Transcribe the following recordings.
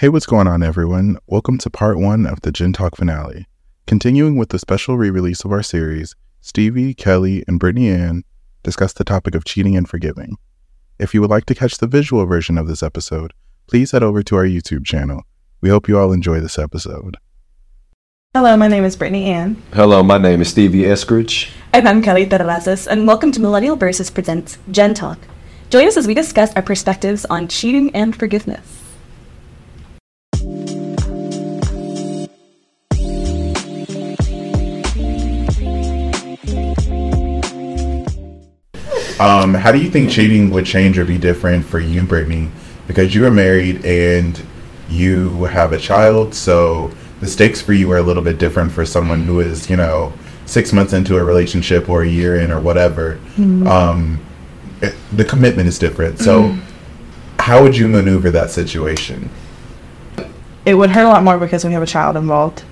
Hey, what's going on, everyone? Welcome to part one of the Gen Talk finale. Continuing with the special re release of our series, Stevie, Kelly, and Brittany Ann discuss the topic of cheating and forgiving. If you would like to catch the visual version of this episode, please head over to our YouTube channel. We hope you all enjoy this episode. Hello, my name is Brittany Ann. Hello, my name is Stevie Eskridge. And I'm Kelly Terrazas, and welcome to Millennial Versus Presents Gen Talk. Join us as we discuss our perspectives on cheating and forgiveness. Um, how do you think cheating would change or be different for you, Brittany? Because you are married and you have a child, so the stakes for you are a little bit different for someone who is, you know, six months into a relationship or a year in or whatever. Mm-hmm. Um, it, the commitment is different. So, mm-hmm. how would you maneuver that situation? It would hurt a lot more because we have a child involved,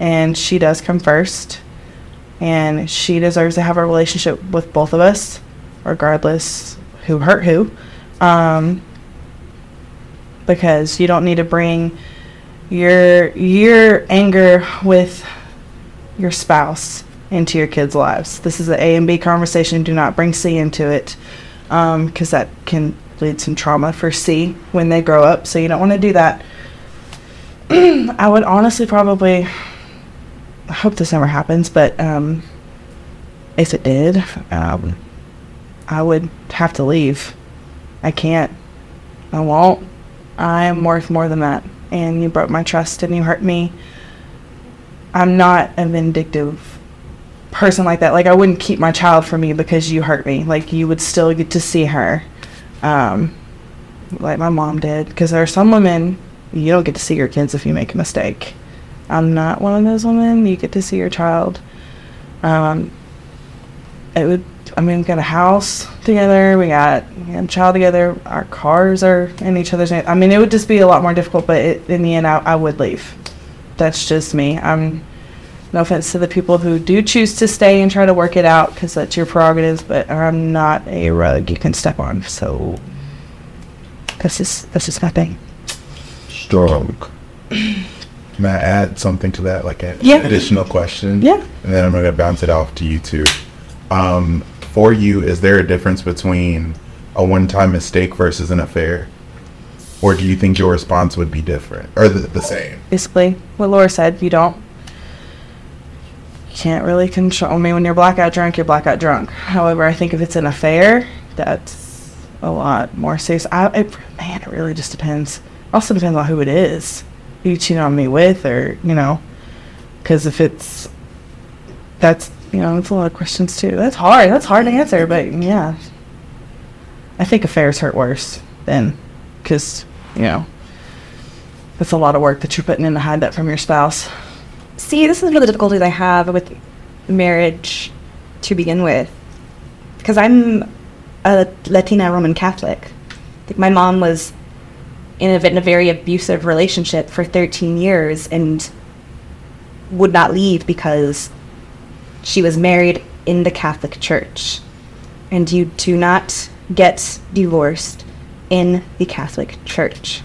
and she does come first, and she deserves to have a relationship with both of us regardless who hurt who. Um, because you don't need to bring your your anger with your spouse into your kids' lives. This is an A and B conversation. Do not bring C into it, because um, that can lead some trauma for C when they grow up. So you don't want to do that. I would honestly probably. I hope this never happens, but um, if it did, um, I would have to leave. I can't. I won't. I am worth more than that. And you broke my trust and you hurt me. I'm not a vindictive person like that. Like, I wouldn't keep my child from you because you hurt me. Like, you would still get to see her, um, like my mom did. Because there are some women, you don't get to see your kids if you make a mistake. I'm not one of those women. You get to see your child. Um, it would I mean, we got a house together. We got, we got a child together. Our cars are in each other's name. I mean, it would just be a lot more difficult. But it, in the end, I, I would leave. That's just me. I'm. No offense to the people who do choose to stay and try to work it out, because that's your prerogatives. But I'm not a rug you can step on. So that's just that's just my thing. Strong. May I add something to that, like an yeah. additional question? Yeah. And then I'm gonna bounce it off to you too. Um, for you, is there a difference between a one time mistake versus an affair? Or do you think your response would be different or the, the same? Basically, what Laura said, you don't, you can't really control. I mean, when you're blackout drunk, you're blackout drunk. However, I think if it's an affair, that's a lot more serious. I, it, man, it really just depends. Also depends on who it is. Who you cheat on me with, or you know, because if it's that's you know, it's a lot of questions too. That's hard. That's hard to answer, but yeah. I think affairs hurt worse than, because, you know, that's a lot of work that you're putting in to hide that from your spouse. See, this is one of the difficulties I have with marriage to begin with. Because I'm a Latina Roman Catholic. Like my mom was in a, in a very abusive relationship for 13 years and would not leave because she was married in the Catholic Church. And you do not get divorced in the Catholic Church.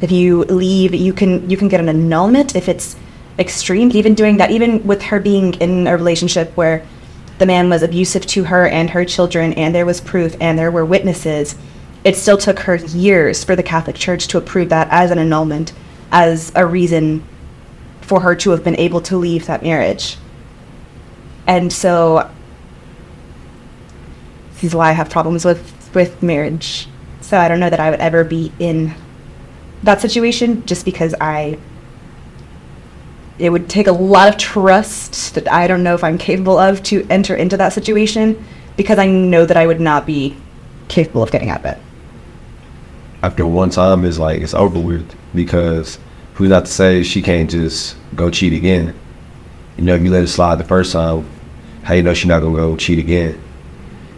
If you leave, you can you can get an annulment if it's extreme. Even doing that, even with her being in a relationship where the man was abusive to her and her children, and there was proof and there were witnesses, it still took her years for the Catholic Church to approve that as an annulment, as a reason for her to have been able to leave that marriage. And so this is why I have problems with with marriage. So I don't know that I would ever be in that situation just because I it would take a lot of trust that I don't know if I'm capable of to enter into that situation because I know that I would not be capable of getting out of it. After one time is like it's over with because who's not to say she can't just go cheat again. You know, if you let it slide the first time, how you know she's not gonna go cheat again?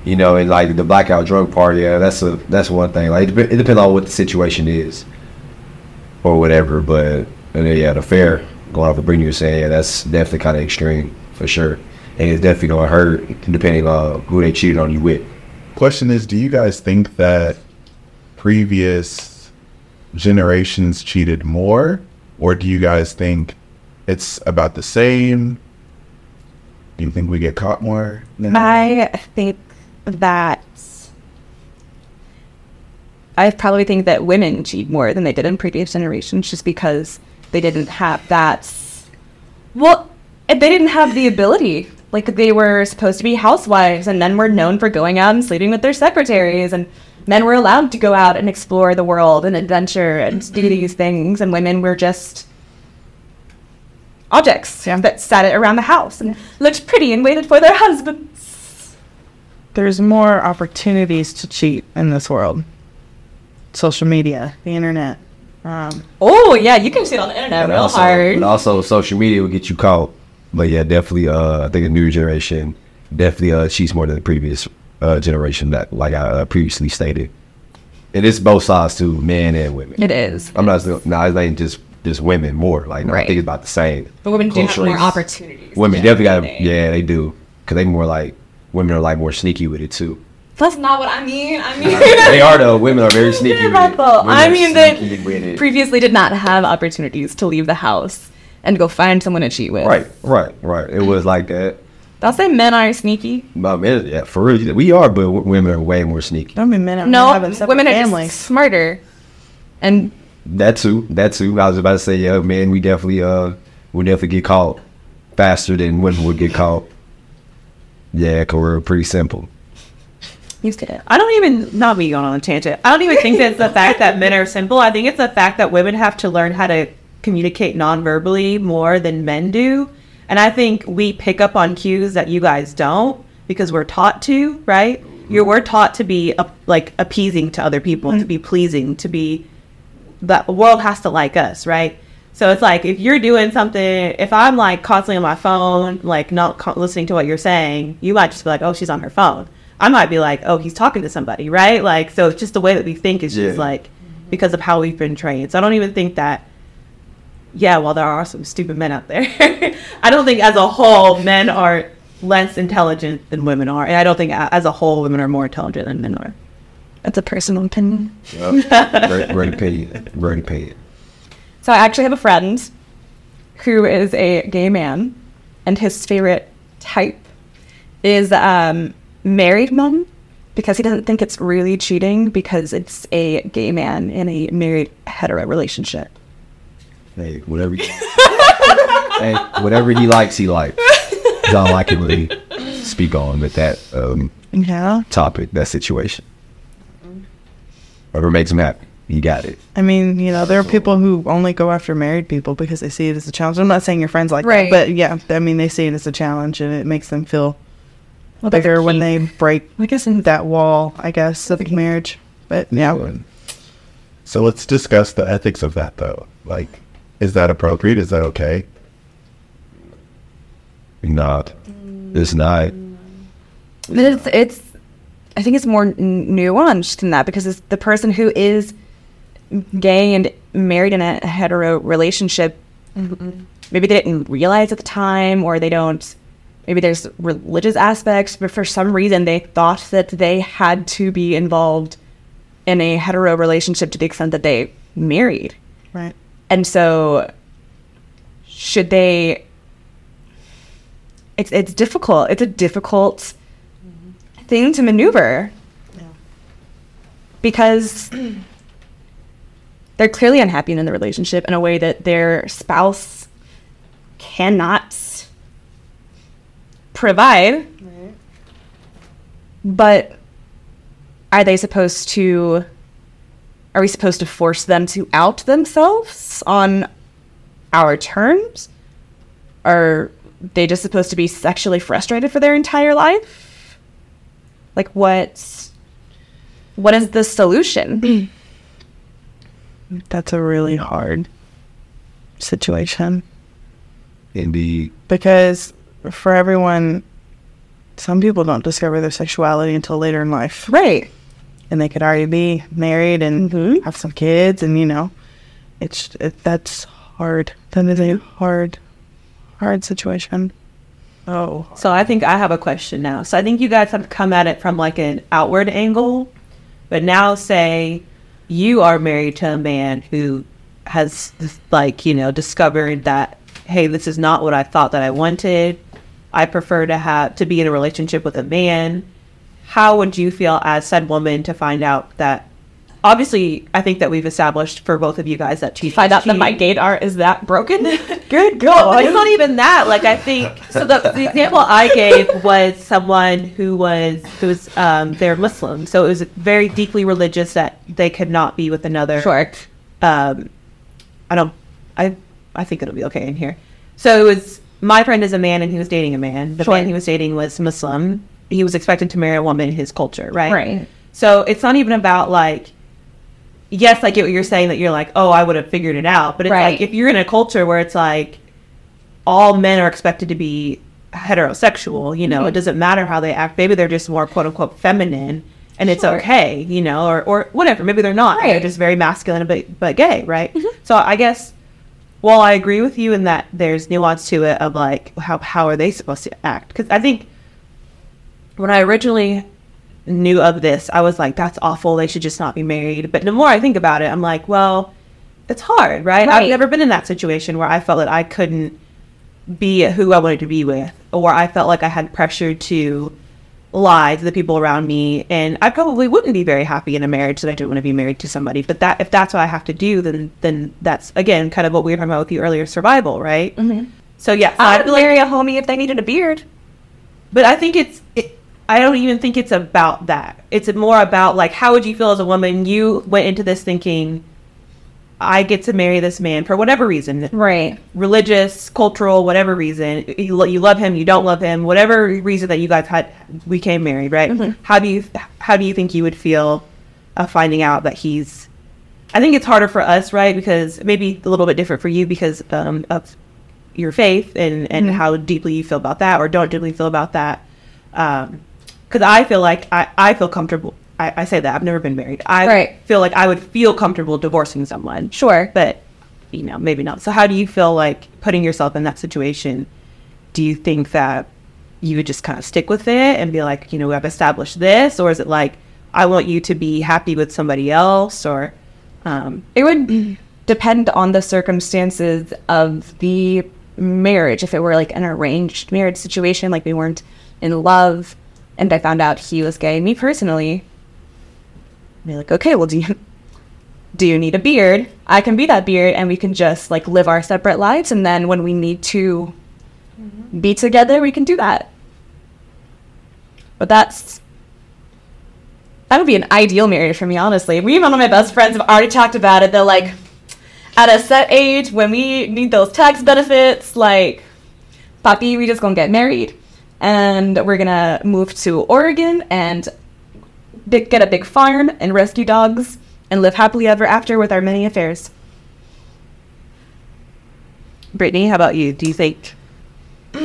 You know, and like the blackout drug party, yeah, that's a that's one thing. Like it, it depends on what the situation is, or whatever. But and then, yeah, the fair going off of Brittany was saying, yeah, that's definitely kind of extreme for sure, and it's definitely gonna hurt depending on who they cheated on you with. Question is, do you guys think that previous generations cheated more, or do you guys think it's about the same? Do you think we get caught more? I think that I probably think that women cheat more than they did in previous generations just because they didn't have that. Well, they didn't have the ability. Like they were supposed to be housewives, and men were known for going out and sleeping with their secretaries, and men were allowed to go out and explore the world and adventure and do these things, and women were just objects Yeah. that sat around the house and looked pretty and waited for their husbands. There's more opportunities to cheat in this world. Social media, the internet. Um, Oh yeah, you can cheat on the internet real also, hard. and also social media will get you caught. But yeah, definitely. Uh, I think the new generation definitely uh, cheats more than the previous uh, generation. That, like I uh, previously stated, and it's both sides too, men and women. It is. I'm not. No, it ain't just just women more. Like no, I think it's about the same. But women do have Culturally. more opportunities. Women than definitely got. men. Yeah, they do. Cause they more like women are like more sneaky with it too. That's not what I mean. I mean, they are though. Women are very sneaky. with it. I mean that sneaky with it. previously did not have opportunities to leave the house and go find someone to cheat with. Right, right, right. It was like that. I'll say men are sneaky. But men, yeah, for real, we are, but w- women are way more sneaky. I mean, men out No, here having women are families. just smarter. And That too, that too. I was about to say, yeah, man, we definitely, uh, we definitely get caught faster than women would get caught. Yeah, cause we're pretty simple. to it. I don't even not me going on a tangent. I don't even think that it's the fact that men are simple. I think it's the fact that women have to learn how to communicate non-verbally more than men do. And I think we pick up on cues that you guys don't because we're taught to, right? You're we're taught to be uh, like appeasing to other people, to be pleasing, to be the world has to like us, right? So it's like if you're doing something, if I'm like constantly on my phone, like not co- listening to what you're saying, you might just be like, "Oh, she's on her phone." I might be like, "Oh, he's talking to somebody," right? Like, so it's just the way that we think is just like because of how we've been trained. So I don't even think that. Yeah, well, there are some stupid men out there. I don't think as a whole men are less intelligent than women are, and I don't think as a whole women are more intelligent than men are. That's a personal opinion. Yep. Very, very paid, very paid. So I actually have a friend who is a gay man, and his favorite type is um, married men because he doesn't think it's really cheating because it's a gay man in a married hetero relationship. Hey, whatever. he- hey, whatever he likes, he likes. I don't like it really speak on with that um, Yeah. topic, that situation. Whatever makes them happy, You got it. I mean, you know, there are people who only go after married people because they see it as a challenge. I'm not saying your friends like Right. that, but yeah, I mean, they see it as a challenge and it makes them feel Well, that's bigger when they break I guess in that wall, I guess, of marriage. But yeah, So let's discuss the ethics of that, though. Like, is that appropriate? Is that okay? Not. It's not. It's, it's I think it's more n- nuanced than that because it's the person who is gay and married in a hetero relationship. Mm-hmm. Maybe they didn't realize at the time, or they don't. Maybe there's religious aspects, but for some reason they thought that they had to be involved in a hetero relationship to the extent that they married. right. And so, should they? It's it's difficult. It's a difficult thing to maneuver because they're clearly unhappy in the relationship in a way that their spouse cannot provide. But are they supposed to? Are we supposed to force them to out themselves on our terms? Are they just supposed to be sexually frustrated for their entire life? Like what what is the solution? That's a really hard situation Indeed. because for everyone, some people don't discover their sexuality until later in life. right. and they could already be married and Mhm. have some kids and you know it's it, that's hard that is a hard hard situation oh. So I think I have a question now. So I think you guys have come at it from like an outward angle, but now say you are married to a man who has like you know discovered that hey this is not what i thought that i wanted. I prefer to have to be in a relationship with a man. How would you feel as said woman to find out that obviously i think that we've established for both of you guys that cheating Find out that my gaydar is that broken. Good girl. it's not even that. Like I think so. The, the example I gave was someone who was who was um, they're Muslim, so it was very deeply religious that they could not be with another. Sure. Um, I don't. I I think it'll be okay in here. So it was my friend is a man and he was dating a man. The Sure. man he was dating was Muslim. He was expected to marry a woman in his culture, right? Right. So it's not even about like, yes, I get what you're saying that you're like, oh, I would have figured it out. But it's Right. like if you're in a culture where it's like all men are expected to be heterosexual, you know, Mm-hmm. it doesn't matter how they act. Maybe they're just more quote unquote feminine and it's okay, you know, or, or whatever. Maybe they're not. They're Mm-hmm. just very masculine but, but gay, right? So I guess while I agree with you in that there's nuance to it of like how how are they supposed to act? Because I think when I originally knew of this, I was like, that's awful. They should just not be married. But the more I think about it, I'm like, well, it's hard, right? I've never been in that situation where I felt that I couldn't be who I wanted to be with, or I felt like I had pressure to lie to the people around me, and I probably wouldn't be very happy in a marriage that I didn't want to be married to somebody. But that if that's what I have to do, then then that's again kind of what we were talking about with you earlier, survival, right? Mm-hmm. So yeah, so I I would feel like marry a homie if they needed a beard. but I think it's. It, I don't even think it's about that. It's more about like how would you feel as a woman? You went into this thinking, I get to marry this man for whatever reason, Right. religious, cultural, whatever reason. You, lo- you love him, you don't love him, whatever reason that you guys had became married, right? Mhm. How do you how do you think you would feel uh, finding out that he's? I think it's harder for us, right? Because maybe a little bit different for you because um, of your faith and and Mhm. how deeply you feel about that or don't deeply feel about that. Because I feel like I, I feel comfortable. I, I say that I've never been married. I Right. feel like I would feel comfortable divorcing someone Sure. but you know maybe not so how do you feel like putting yourself in that situation do you think that you would just kind of stick with it and be like you know i've established this or is it like i want you to be happy with somebody else or um It would depend on the circumstances of the marriage. If it were like an arranged marriage situation, like we weren't in love, and I found out he was gay, me personally, be like, okay, well, do you do you need a beard? I can be that beard, and we can just like live our separate lives, and then when we need to mm-hmm. be together, we can do that. But that's that would be an ideal marriage for me, honestly. Me and one of my best friends have already talked about it. They're like, at a set age, when we need those tax benefits, like, papi, we just gonna get married. And we're gonna move to Oregon and big, get a big farm and rescue dogs and live happily ever after with our many affairs. brittany how about you do you think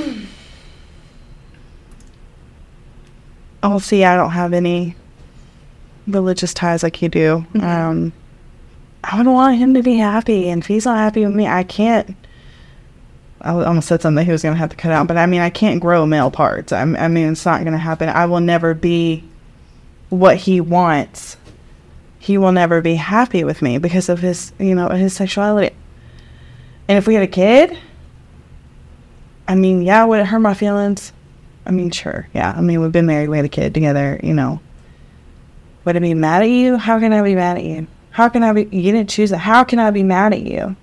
Oh, see, I don't have any religious ties like you do. Mhm. Um, I would want him to be happy, and if he's not happy with me, I can't. I almost said something he was going to have to cut out, but I mean, I can't grow male parts. I, I mean, it's not going to happen. I will never be what he wants. He will never be happy with me because of his, you know, his sexuality. And if we had a kid, I mean, yeah, would it hurt my feelings? I mean, sure, yeah. I mean, we've been married, we had a kid together, you know. Would I be mad at you? How can I be mad at you? How can I be? You didn't choose it. How can I be mad at you?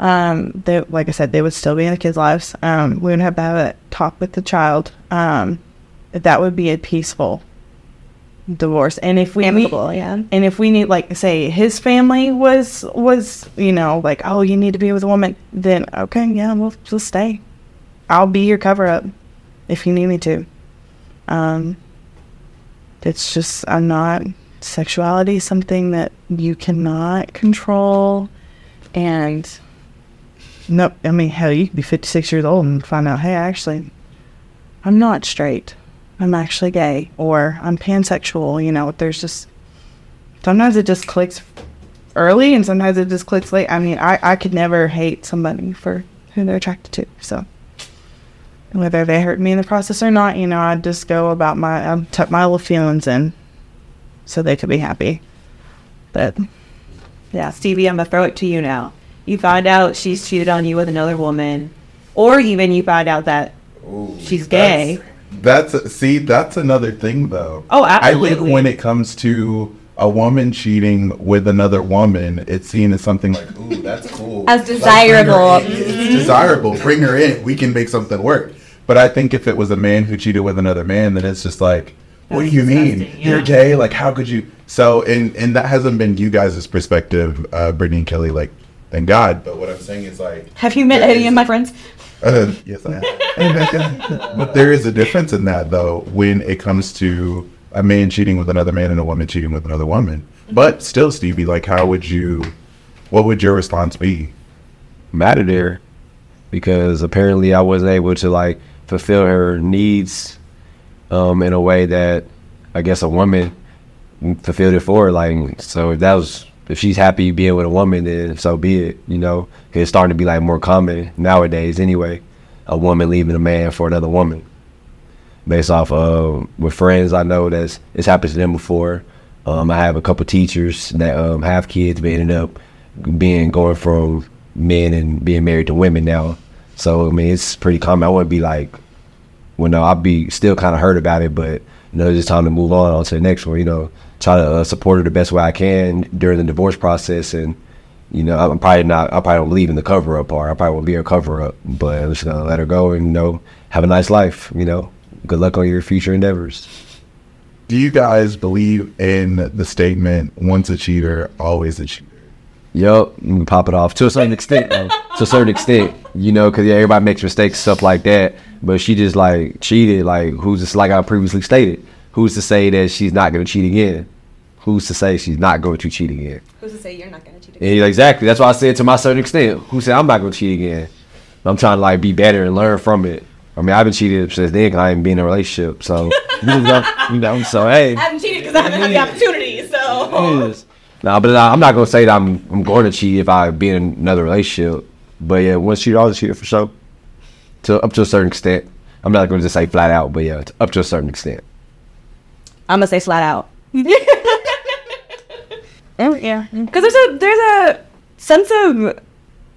Um, they, like I said, they would still be in the kids' lives. Um, we would have to have a talk with the child. Um, that would be a peaceful divorce. And if we, Amicable, yeah. and if we need, like, say, his family was was, you know, like, oh, you need to be with a woman, then okay, yeah, we'll just stay. I'll be your cover up if you need me to. Um, it's just I'm not sexuality is something that you cannot control, and no, I mean hell, you could be 56 years old and find out, hey, actually, I'm not straight. I'm actually gay, or I'm pansexual. You know, there's just sometimes it just clicks early, and sometimes it just clicks late. I mean, I I could never hate somebody for who they're attracted to, so whether they hurt me in the process or not, you know, I'd just go about my, I'd tuck my little feelings in so they could be happy. But Yeah, Stevie, I'm gonna throw it to you now. You find out she's cheated on you with another woman, or even you find out that she's gay. That's, that's see, that's another thing though. Oh, I think absolutely. when it comes to a woman cheating with another woman, it's seen as something like, "Ooh, that's cool." As Like, bring desirable. in. It's desirable. Bring her in. We can make something work. But I think if it was a man who cheated with another man, then it's just like, "What do you mean? disgusting, You're gay? Like, how could you?" So, and and that hasn't been you guys' perspective, uh, Brittany and Kelly. Like, thank God. But what I'm saying is like, Have you met there any is- of my friends? uh, yes, I have. but there is a difference in that, though, when it comes to a man cheating with another man and a woman cheating with another woman. But still, Stevie, like, how would you? What would your response be? mad at her because apparently I wasn't able to like fulfill her needs um, in a way that I guess a woman fulfilled it for her. Like, so if that was if she's happy being with a woman, then so be it. You know, it's starting to be like more common nowadays. Anyway, a woman leaving a man for another woman. Based off uh, with friends I know that's it's happened to them before. Um, I have a couple teachers that um, have kids, but ended up being going from men and being married to women now. So I mean, it's pretty common. I wouldn't be like, well, no, I'd be still kind of hurt about it, but you know, it's just time to move on, on to the next one. You know, try to uh, support her the best way I can during the divorce process, and you know, I'm probably not. I probably don't believe in the cover up part. I probably won't be a cover up, but I'm just gonna let her go and you know, have a nice life. You know, good luck on your future endeavors. Do you guys believe in the statement "once a cheater, always a cheater"? You can pop it off to a certain extent. though. to a certain extent, you know, because yeah, everybody makes mistakes, stuff like that. But she just like cheated. Like who's just like I previously stated? Who's to say that she's not going to cheat again? Who's to say she's not going to cheat again? Who's to say you're not going to cheat And yeah, exactly. That's why I said to my certain extent. Who said I'm not going to cheat again? I'm trying to like be better and learn from it. I mean, I've been cheated since then. 'cause I ain't been in a relationship, so you know. So hey, I haven't cheated because I haven't had the opportunity, so. Yes. No, but I- I'm not gonna say that I'm I'm going to cheat if I be in another relationship. But yeah, once cheat, always cheat for sure. To up to a certain extent. I'm not gonna just say flat out, but yeah, up to a certain extent. I'm going to say flat out. yeah, Because there's a there's a sense of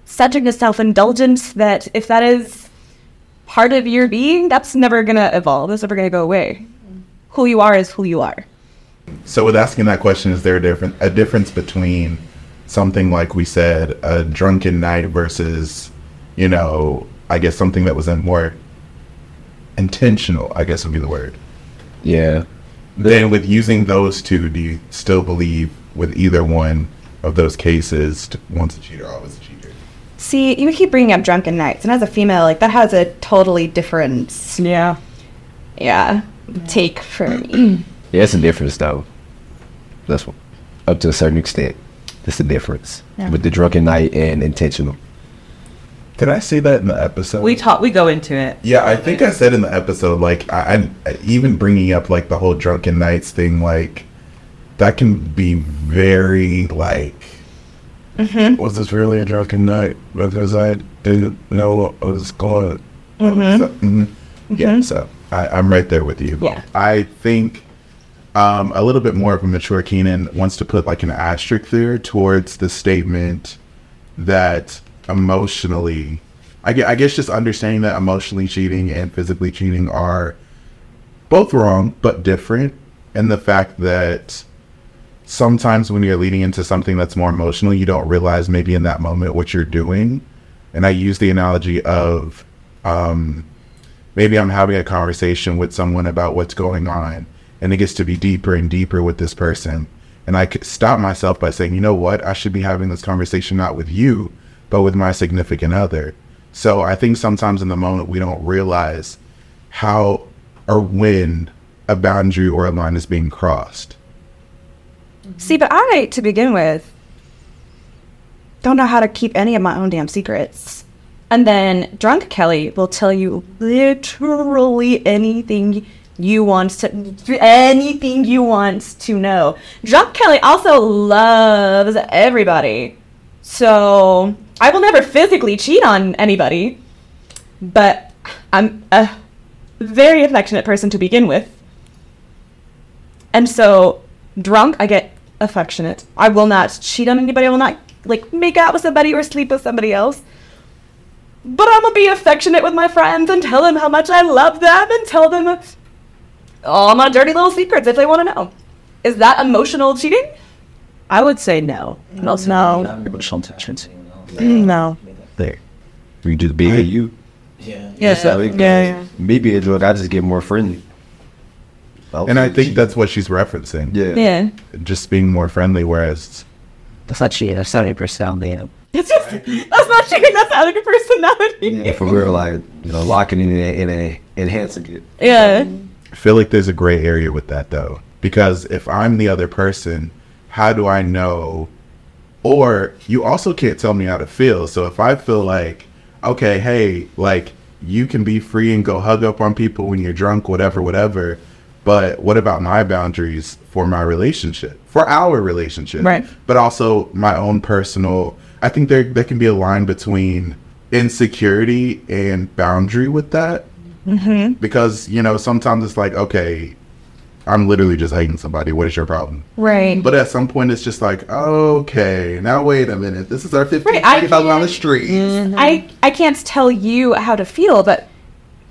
such a self-indulgence that if that is part of your being, that's never gonna evolve. That's never gonna go away. Who you are is who you are. So, with asking that question, is there a different a difference between something like we said, a drunken night versus, you know, I guess something that was in more intentional? I guess would be the word. Yeah. Then, with using those two, do you still believe with either one of those cases, t- once a cheater, always a cheater? See, you keep bringing up drunken nights, and as a female, like that has a totally different, yeah. yeah, take for me. Yeah, it's a difference though. That's what up to a certain extent. That's the difference Yeah. with the drunken night and intentional. Did I say that in the episode? We talk. We go into it. Yeah, I think I said in the episode, like, I, I even bringing up like the whole drunken nights thing, like, that can be very like. Was this really a drunken night? Because I didn't know what was going. on. So, mhm. Yeah, so I, I'm right there with you. Yeah. I think um, a little bit more of a mature Keenan wants to put like an asterisk there towards the statement that emotionally, I, gue- I guess just understanding that emotionally cheating and physically cheating are both wrong but different, and the fact that sometimes when you're leading into something that's more emotional, you don't realize maybe in that moment what you're doing. And I use the analogy of um, maybe I'm having a conversation with someone about what's going on, and it gets to be deeper and deeper with this person. And I could stop myself by saying, you know what? I should be having this conversation not with you, but with my significant other. So I think sometimes in the moment we don't realize how or when a boundary or a line is being crossed. See, but I, to begin with, don't know how to keep any of my own damn secrets. And then drunk Kelly will tell you literally anything you want to anything you want to know. Drunk Kelly also loves everybody. So I will never physically cheat on anybody. But I'm a very affectionate person to begin with. And so, drunk, I get affectionate. I will not cheat on anybody. I will not like make out with somebody or sleep with somebody else. But I'm gonna be affectionate with my friends and tell them how much I love them and tell them all my dirty little secrets if they want to know. Is that emotional cheating? I would say no. No. Emotional attachment. No. There. We do the BAU. Yes. Yeah, Yeah. we- Yeah. Me being drunk, I just get more friendly. And I think that's what she's referencing. yeah. Yeah. Just being more friendly, whereas That's not cheating. That's not a personality. It's just that's not cheating. That's having a personality. If we were like, you know, locking in a, in a enhancing it. Yeah. I feel like there's a gray area with that though. Because if I'm the other person, how do I know? Or you also can't tell me how to feel. So if I feel like, okay, hey, like you can be free and go hug up on people when you're drunk, whatever, whatever. But what about my boundaries for my relationship, for our relationship? Right. But also my own personal, I think there, there can be a line between insecurity and boundary with that mm-hmm. because you know sometimes it's like okay i'm literally just hating somebody what is your problem Right. but at some point it's just like okay now wait a minute this is our 15 Right, I seconds on the can't- street mm-hmm. I I can't tell you how to feel, but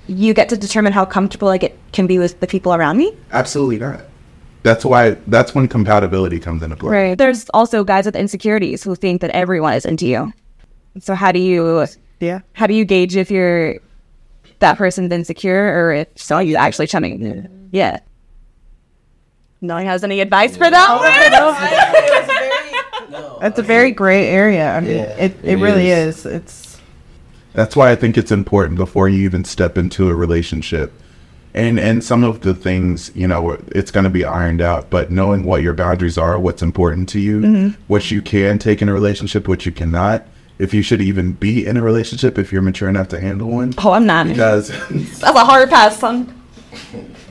you get to determine how comfortable I get can be with the people around me. absolutely not that's why that's when compatibility comes into play Right. There's also guys with insecurities who think that everyone is into you. So how do you Yeah. how do you gauge if you're that person's insecure or if so you actually chumming? Yeah. No one has any advice for that one? It's a very gray area. I mean, Yeah, it, it, it really is. is. It's that's why i think it's important before you even step into a relationship and and some of the things you know it's going to be ironed out but knowing what your boundaries are what's important to you mm-hmm. what you can take in a relationship what you cannot if you should even be in a relationship if you're mature enough to handle one Oh, I'm not. because That's a hard pass, son.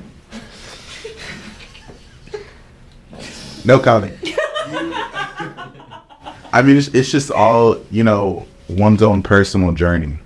no comment. I mean it's, it's just all you know one's own personal journey